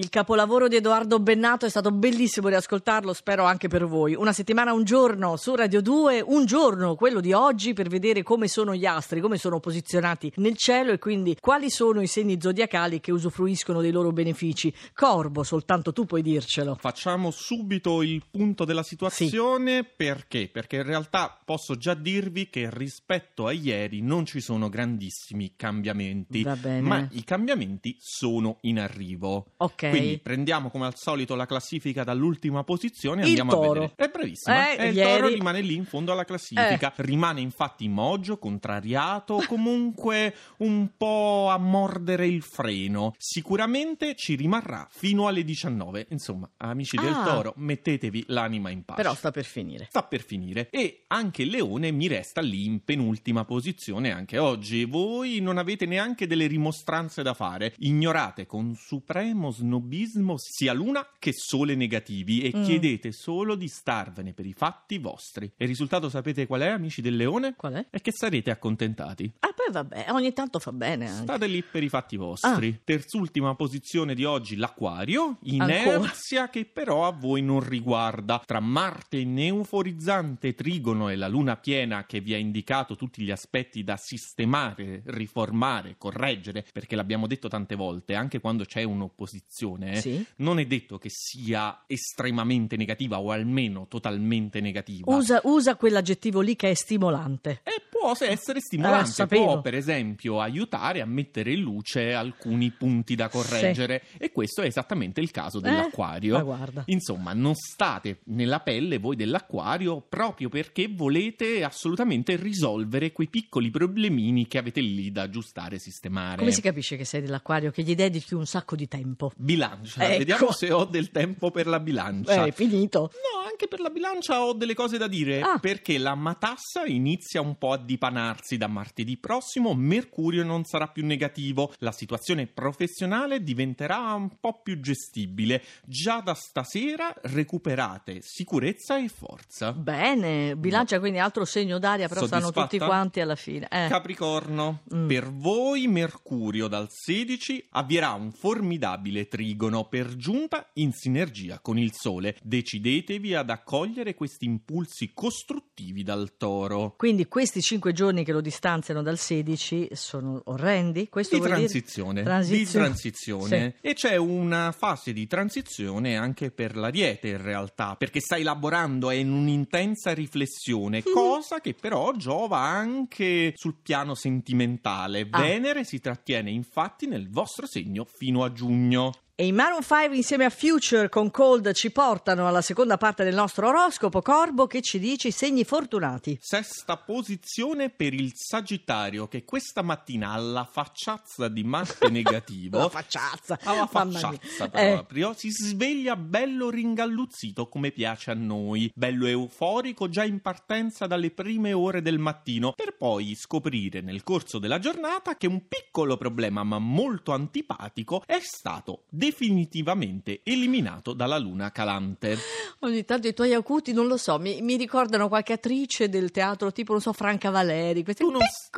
Il capolavoro di Edoardo Bennato è stato bellissimo riascoltarlo, spero anche per voi. Una settimana, un giorno su Radio 2, un giorno, quello di oggi, per vedere come sono gli astri, come sono posizionati nel cielo e quindi quali sono i segni zodiacali che usufruiscono dei loro benefici. Corbo, soltanto tu puoi dircelo. Facciamo subito il punto della situazione perché? Perché in realtà posso già dirvi che rispetto a ieri non ci sono grandissimi cambiamenti, Va bene. ma i cambiamenti sono in arrivo. Ok. Quindi prendiamo come al solito la classifica dall'ultima posizione e Il andiamo toro. a vedere. È bravissima. Eh, e il ieri- toro rimane lì in fondo alla classifica. Rimane infatti mogio, contrariato, comunque un po' a mordere il freno. Sicuramente ci rimarrà fino alle 19. Insomma, amici del Ah. toro, mettetevi l'anima in pace. Però sta per finire. Sta per finire e anche il leone mi resta lì in penultima posizione anche oggi. Voi non avete neanche delle rimostranze da fare. Ignorate con supremo snobismo sia luna che sole negativi e Mm. chiedete solo di starvene per i fatti vostri. E il risultato sapete qual è, amici del leone? Qual è? È che sarete accontentati. Ah, poi vabbè, ogni tanto fa bene anche. State lì per i fatti vostri. Ah. Terzultima posizione di oggi, l'acquario, Ancora? inerzia che però a voi non riguarda. Tra Marte in euforizzante trigono e la luna piena che vi ha indicato tutti gli aspetti da sistemare, riformare, correggere, perché l'abbiamo detto tante volte, anche quando c'è un'opposizione, eh, Sì. non è detto che sia estremamente negativa o almeno totalmente negativa. Usa, usa quell'aggettivo lì che è stimolante. E può essere Ah, stimolante, sapevo. può per esempio aiutare a mettere in luce alcuni punti da correggere e questo è esattamente il caso dell'acquario. Eh. Insomma, non state nella pelle voi dell'acquario proprio perché volete assolutamente risolvere quei piccoli problemini che avete lì da aggiustare e sistemare. Come si capisce che sei dell'acquario? Che gli dedichi un sacco di tempo. Bilancia, Ecco. vediamo se ho del tempo per la bilancia. Eh, è finito. No, anche per la bilancia ho delle cose da dire, Ah. perché la matassa inizia un po' a dipanarsi da martedì prossimo, Mercurio non sarà più negativo, la situazione professionale diventerà un po' più gestibile. Già da stasera recuperate sicurezza e forza. Bene, bilancia quindi altro segno d'aria, però stanno tutti quanti alla fine. Eh. Capricorno, Mm. per voi Mercurio dal 16 avvierà un formidabile trigono per giunta in sinergia con il Sole. Decidetevi ad accogliere questi impulsi costruttivi dal Toro. Quindi questi cinque giorni che lo distanziano dal 16 sono orrendi? Questo Di dire- transizione, di Transizione. transizione. e c'è una fase di transizione anche per l'ariete in realtà, perché sta elaborando è in un'intensa riflessione, Mm. cosa che però giova anche sul piano sentimentale. Ah. Venere si trattiene infatti nel vostro segno fino a giugno. E i Maroon 5 insieme a Future con Cold ci portano alla seconda parte del nostro oroscopo. Corbo che ci dice i segni fortunati. Sesta posizione per il Sagittario che questa mattina alla facciazza di Marte negativo La facciazza. alla facciazza Eh, proprio si sveglia bello ringalluzzito come piace a noi bello euforico già in partenza dalle prime ore del mattino per poi scoprire nel corso della giornata che un piccolo problema ma molto antipatico è stato definitivamente eliminato dalla luna calante ogni tanto i tuoi acuti, non lo so, mi, mi ricordano qualche attrice del teatro tipo, non so, Franca Valeri. Questi Tu non s-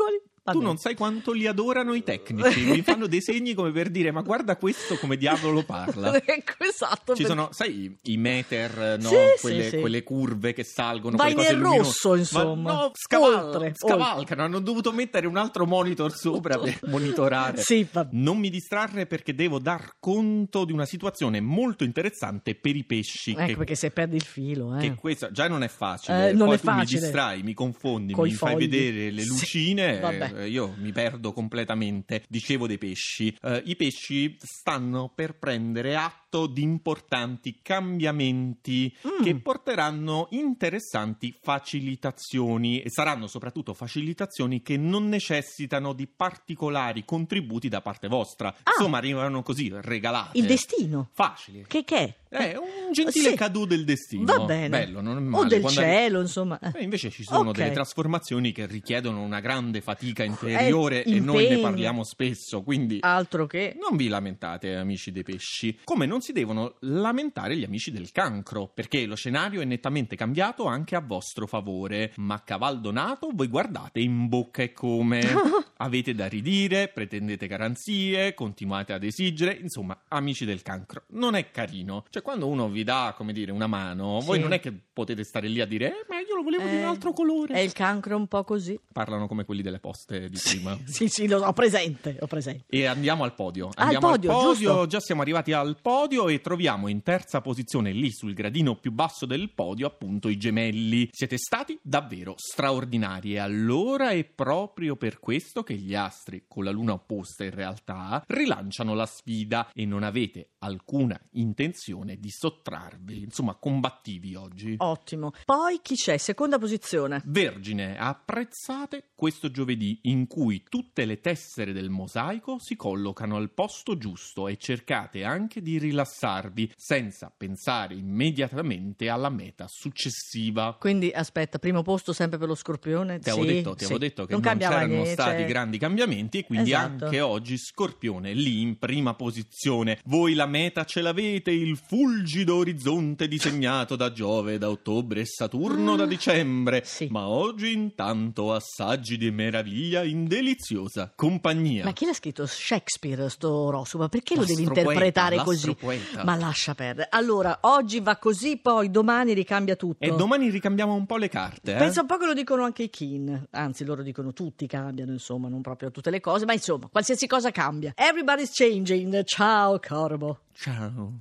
piccoli. tu Vabbè. non sai quanto li adorano i tecnici mi fanno dei segni come per dire ma guarda questo come diavolo parla ecco, esatto. Ci perché- sono, sai, i meter, no? Sì, quelle, sì, quelle curve che salgono. Vai quelle cose nel luminose. rosso, insomma. Ma no, scaval- Oltre, scavalcano. Hanno dovuto mettere un altro monitor sopra per monitorare. Sì, va- Non mi distrarre perché devo dar conto di una situazione molto interessante per i pesci. Ecco che, perché se perdi il filo, eh. che questa già non è facile. Eh, non Poi è tu facile. mi distrai, mi confondi, Coi mi fai fogli. vedere le lucine. vabbè. Eh, io mi perdo completamente. Dicevo dei pesci. Eh, I pesci stanno per prendere atto di importanti cambiamenti Mm. che porteranno interessanti facilitazioni e saranno soprattutto facilitazioni che non necessitano di particolari contributi da parte vostra. Insomma, arrivano così regalate. Il destino. Facili. Che che è? È un gentile Sì. caduto del destino. Va bene. Bello, non è O male. del Quando arri- cielo, insomma. eh. eh, invece ci sono Ok. delle trasformazioni che richiedono una grande fatica interiore Eh, e noi ne parliamo spesso, quindi Altro che... non vi lamentate, amici dei pesci. Come non si devono lamentare gli amici del cancro, perché lo scenario è nettamente cambiato anche a vostro favore. Ma cavaldonato voi guardate in bocca e come. Avete da ridire, pretendete garanzie, continuate ad esigere, insomma, amici del cancro. Non è carino. Cioè, quando uno vi dà, come dire, una mano, Sì. voi non è che potete stare lì a dire, eh, ma lo volevo di un Eh, altro colore. È il cancro un po' così. Parlano come quelli delle poste di prima. Sì, sì, lo so, ho presente, ho presente. E andiamo al podio. Al Andiamo podio, giusto. già siamo arrivati al podio e troviamo in terza posizione, lì sul gradino più basso del podio, appunto i gemelli. Siete stati davvero straordinari e allora è proprio per questo che gli astri, con la luna opposta in realtà, rilanciano la sfida e non avete alcuna intenzione di sottrarvi. Insomma, combattivi oggi. Ottimo. Poi chi c'è? Seconda posizione. Vergine, apprezzate questo giovedì in cui tutte le tessere del mosaico si collocano al posto giusto e cercate anche di rilassarvi senza pensare immediatamente alla meta successiva. Quindi aspetta, primo posto sempre per lo scorpione. Ti avevo Sì, detto, ti sì. avevo detto che non, cambiava c'erano niente, stati cioè- grandi cambiamenti e quindi Esatto. anche oggi Scorpione lì in prima posizione. Voi la meta ce l'avete, il fulgido orizzonte disegnato da Giove da ottobre e Saturno da Ah, dicembre. sì. Ma oggi intanto assaggi di meraviglia in deliziosa compagnia. Ma chi l'ha scritto? Shakespeare, sto oroscopo? Ma perché lo devi interpretare così? Ma lascia perdere. Allora, oggi va così, poi domani ricambia tutto. E domani ricambiamo un po' le carte, eh? Pensa un po' che lo dicono anche i Kin, anzi loro dicono tutti cambiano, insomma, non proprio tutte le cose, ma insomma, qualsiasi cosa cambia. Everybody's changing. Ciao, Corbo. Ciao.